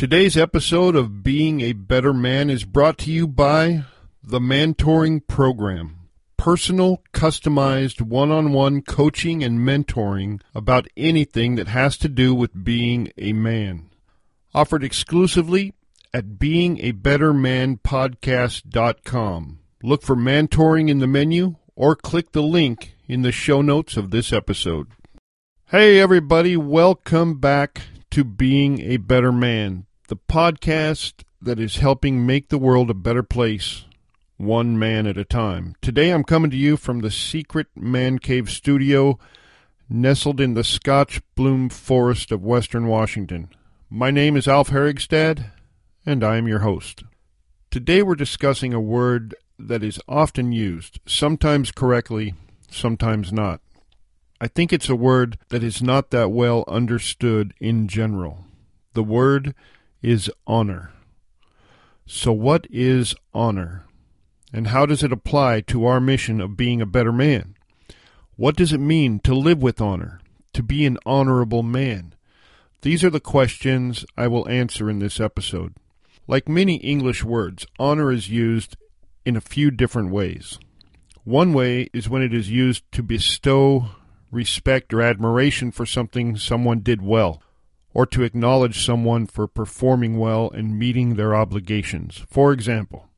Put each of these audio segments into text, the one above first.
Today's episode of Being a Better Man is brought to you by the Mentoring Program. Personal, customized, one on one coaching and mentoring about anything that has to do with being a man. Offered exclusively at beingabettermanpodcast.com. Look for mentoring in the menu or click the link in the show notes of this episode. Hey, everybody, welcome back to Being a Better Man the podcast that is helping make the world a better place, one man at a time. Today I'm coming to you from the secret man cave studio nestled in the Scotch broom forest of western Washington. My name is Alf Herigstad, and I am your host. Today we're discussing a word that is often used, sometimes correctly, sometimes not. I think it's a word that is not that well understood in general. The word is honor. So, what is honor? And how does it apply to our mission of being a better man? What does it mean to live with honor, to be an honorable man? These are the questions I will answer in this episode. Like many English words, honor is used in a few different ways. One way is when it is used to bestow respect or admiration for something someone did well or to acknowledge someone for performing well and meeting their obligations. For example,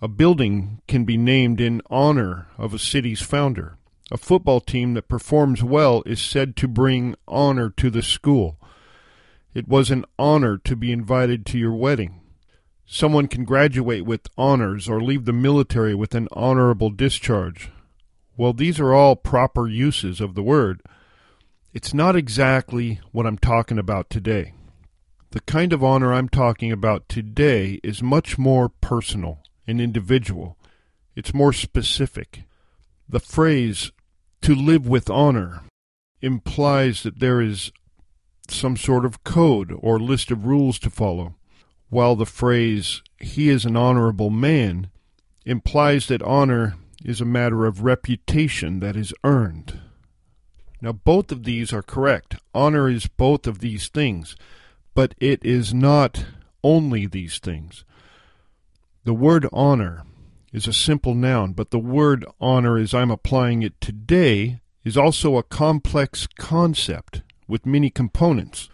a building can be named in honor of a city's founder. A football team that performs well is said to bring honor to the school. It was an honor to be invited to your wedding. Someone can graduate with honors or leave the military with an honorable discharge. Well, these are all proper uses of the word it's not exactly what I'm talking about today. The kind of honor I'm talking about today is much more personal and individual. It's more specific. The phrase, to live with honor, implies that there is some sort of code or list of rules to follow, while the phrase, he is an honorable man, implies that honor is a matter of reputation that is earned. Now, both of these are correct. Honor is both of these things, but it is not only these things. The word honor is a simple noun, but the word honor, as I'm applying it today, is also a complex concept with many components.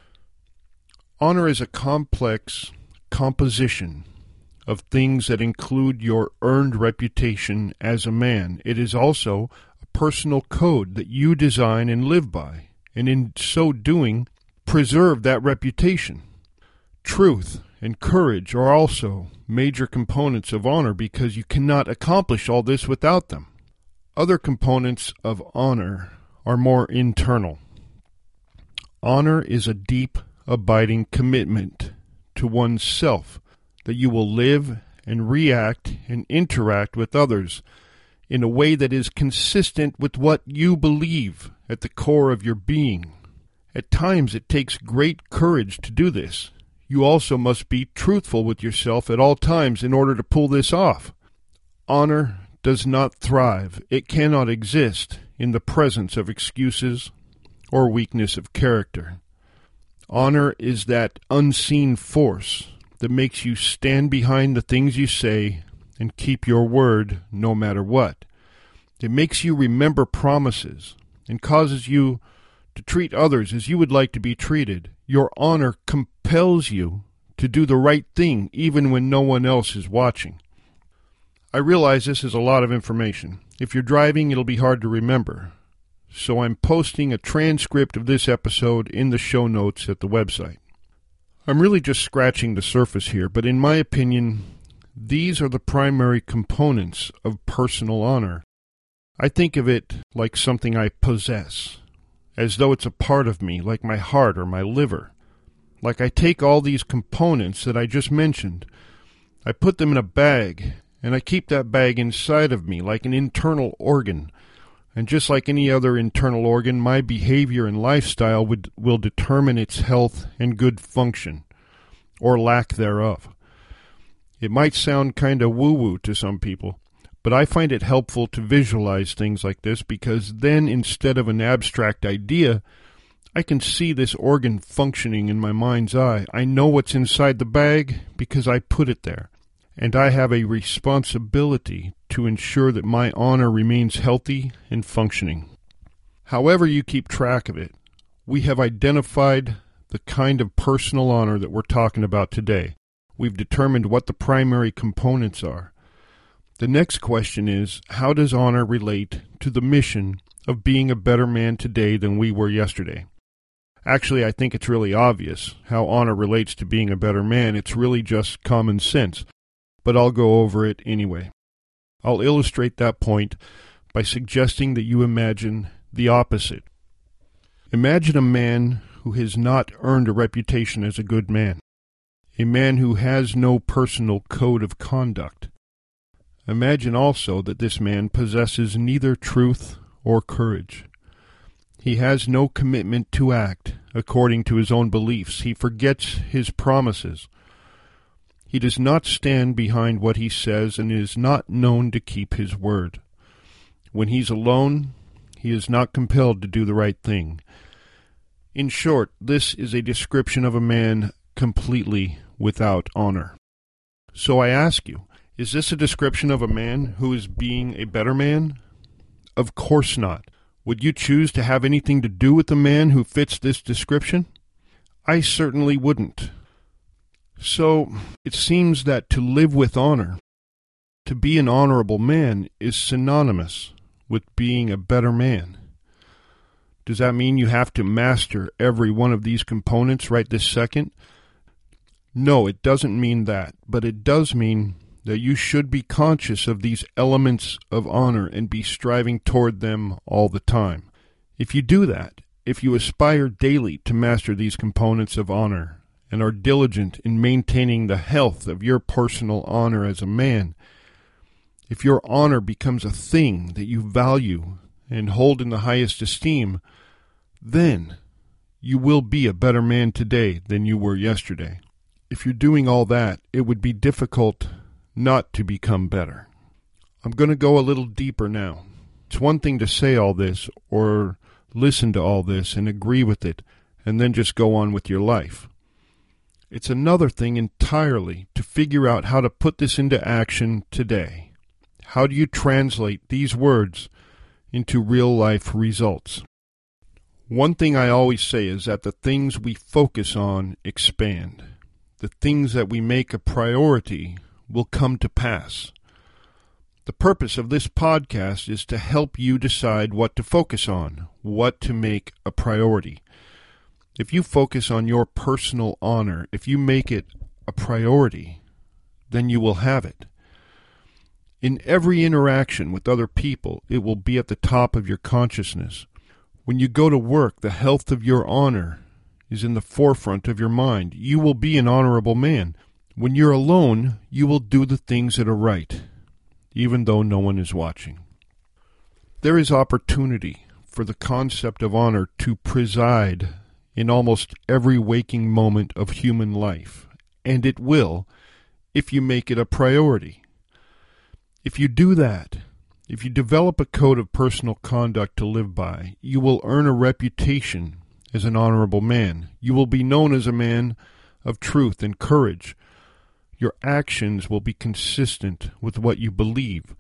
Honor is a complex composition of things that include your earned reputation as a man. It is also personal code that you design and live by, and in so doing, preserve that reputation. Truth and courage are also major components of honor because you cannot accomplish all this without them. Other components of honor are more internal. Honor is a deep, abiding commitment to oneself that you will live and react and interact with others in a way that is consistent with what you believe at the core of your being. At times it takes great courage to do this. You also must be truthful with yourself at all times in order to pull this off. Honor does not thrive, it cannot exist in the presence of excuses or weakness of character. Honor is that unseen force that makes you stand behind the things you say and keep your word no matter what. It makes you remember promises and causes you to treat others as you would like to be treated. Your honor compels you to do the right thing even when no one else is watching. I realize this is a lot of information. If you're driving, it'll be hard to remember. So I'm posting a transcript of this episode in the show notes at the website. I'm really just scratching the surface here, but in my opinion, these are the primary components of personal honor. I think of it like something I possess, as though it's a part of me, like my heart or my liver. Like I take all these components that I just mentioned, I put them in a bag, and I keep that bag inside of me like an internal organ. And just like any other internal organ, my behavior and lifestyle would, will determine its health and good function, or lack thereof. It might sound kind of woo woo to some people, but I find it helpful to visualize things like this because then instead of an abstract idea, I can see this organ functioning in my mind's eye. I know what's inside the bag because I put it there. And I have a responsibility to ensure that my honor remains healthy and functioning. However, you keep track of it, we have identified the kind of personal honor that we're talking about today. We've determined what the primary components are. The next question is how does honor relate to the mission of being a better man today than we were yesterday? Actually, I think it's really obvious how honor relates to being a better man. It's really just common sense, but I'll go over it anyway. I'll illustrate that point by suggesting that you imagine the opposite. Imagine a man who has not earned a reputation as a good man, a man who has no personal code of conduct. Imagine also that this man possesses neither truth or courage. He has no commitment to act according to his own beliefs. He forgets his promises. He does not stand behind what he says and is not known to keep his word. When he's alone, he is not compelled to do the right thing. In short, this is a description of a man completely without honor. So I ask you, is this a description of a man who is being a better man? Of course not. Would you choose to have anything to do with the man who fits this description? I certainly wouldn't. So it seems that to live with honor, to be an honorable man, is synonymous with being a better man. Does that mean you have to master every one of these components right this second? No, it doesn't mean that, but it does mean that you should be conscious of these elements of honor and be striving toward them all the time. If you do that, if you aspire daily to master these components of honor and are diligent in maintaining the health of your personal honor as a man, if your honor becomes a thing that you value and hold in the highest esteem, then you will be a better man today than you were yesterday. If you're doing all that, it would be difficult not to become better. I'm going to go a little deeper now. It's one thing to say all this or listen to all this and agree with it and then just go on with your life. It's another thing entirely to figure out how to put this into action today. How do you translate these words into real life results? One thing I always say is that the things we focus on expand. The things that we make a priority will come to pass. The purpose of this podcast is to help you decide what to focus on, what to make a priority. If you focus on your personal honor, if you make it a priority, then you will have it. In every interaction with other people, it will be at the top of your consciousness. When you go to work, the health of your honor is in the forefront of your mind. You will be an honorable man. When you're alone, you will do the things that are right, even though no one is watching. There is opportunity for the concept of honor to preside in almost every waking moment of human life, and it will if you make it a priority. If you do that, if you develop a code of personal conduct to live by, you will earn a reputation as an honorable man. You will be known as a man of truth and courage your actions will be consistent with what you believe.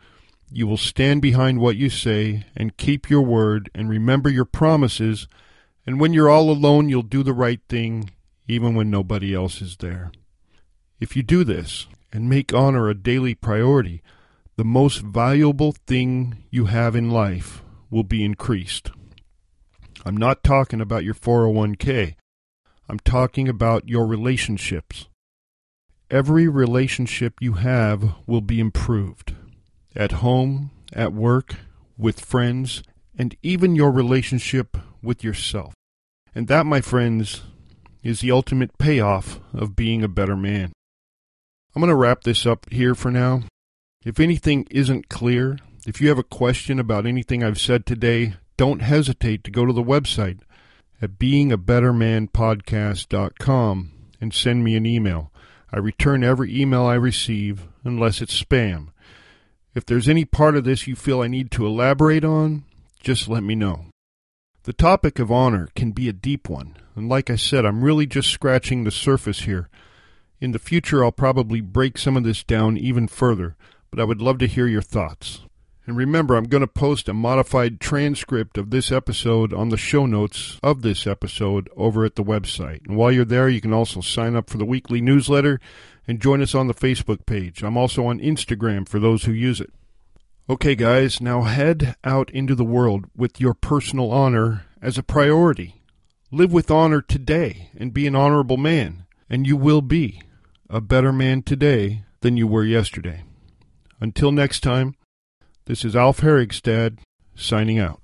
You will stand behind what you say and keep your word and remember your promises. And when you're all alone, you'll do the right thing even when nobody else is there. If you do this and make honor a daily priority, the most valuable thing you have in life will be increased. I'm not talking about your 401k. I'm talking about your relationships every relationship you have will be improved at home, at work, with friends, and even your relationship with yourself. And that, my friends, is the ultimate payoff of being a better man. I'm going to wrap this up here for now. If anything isn't clear, if you have a question about anything I've said today, don't hesitate to go to the website at beingabettermanpodcast.com and send me an email. I return every email I receive unless it's spam. If there's any part of this you feel I need to elaborate on, just let me know. The topic of honor can be a deep one, and like I said, I'm really just scratching the surface here. In the future, I'll probably break some of this down even further, but I would love to hear your thoughts. And remember, I'm going to post a modified transcript of this episode on the show notes of this episode over at the website. And while you're there, you can also sign up for the weekly newsletter and join us on the Facebook page. I'm also on Instagram for those who use it. Okay, guys, now head out into the world with your personal honor as a priority. Live with honor today and be an honorable man, and you will be a better man today than you were yesterday. Until next time, this is Alf Herigstad signing out.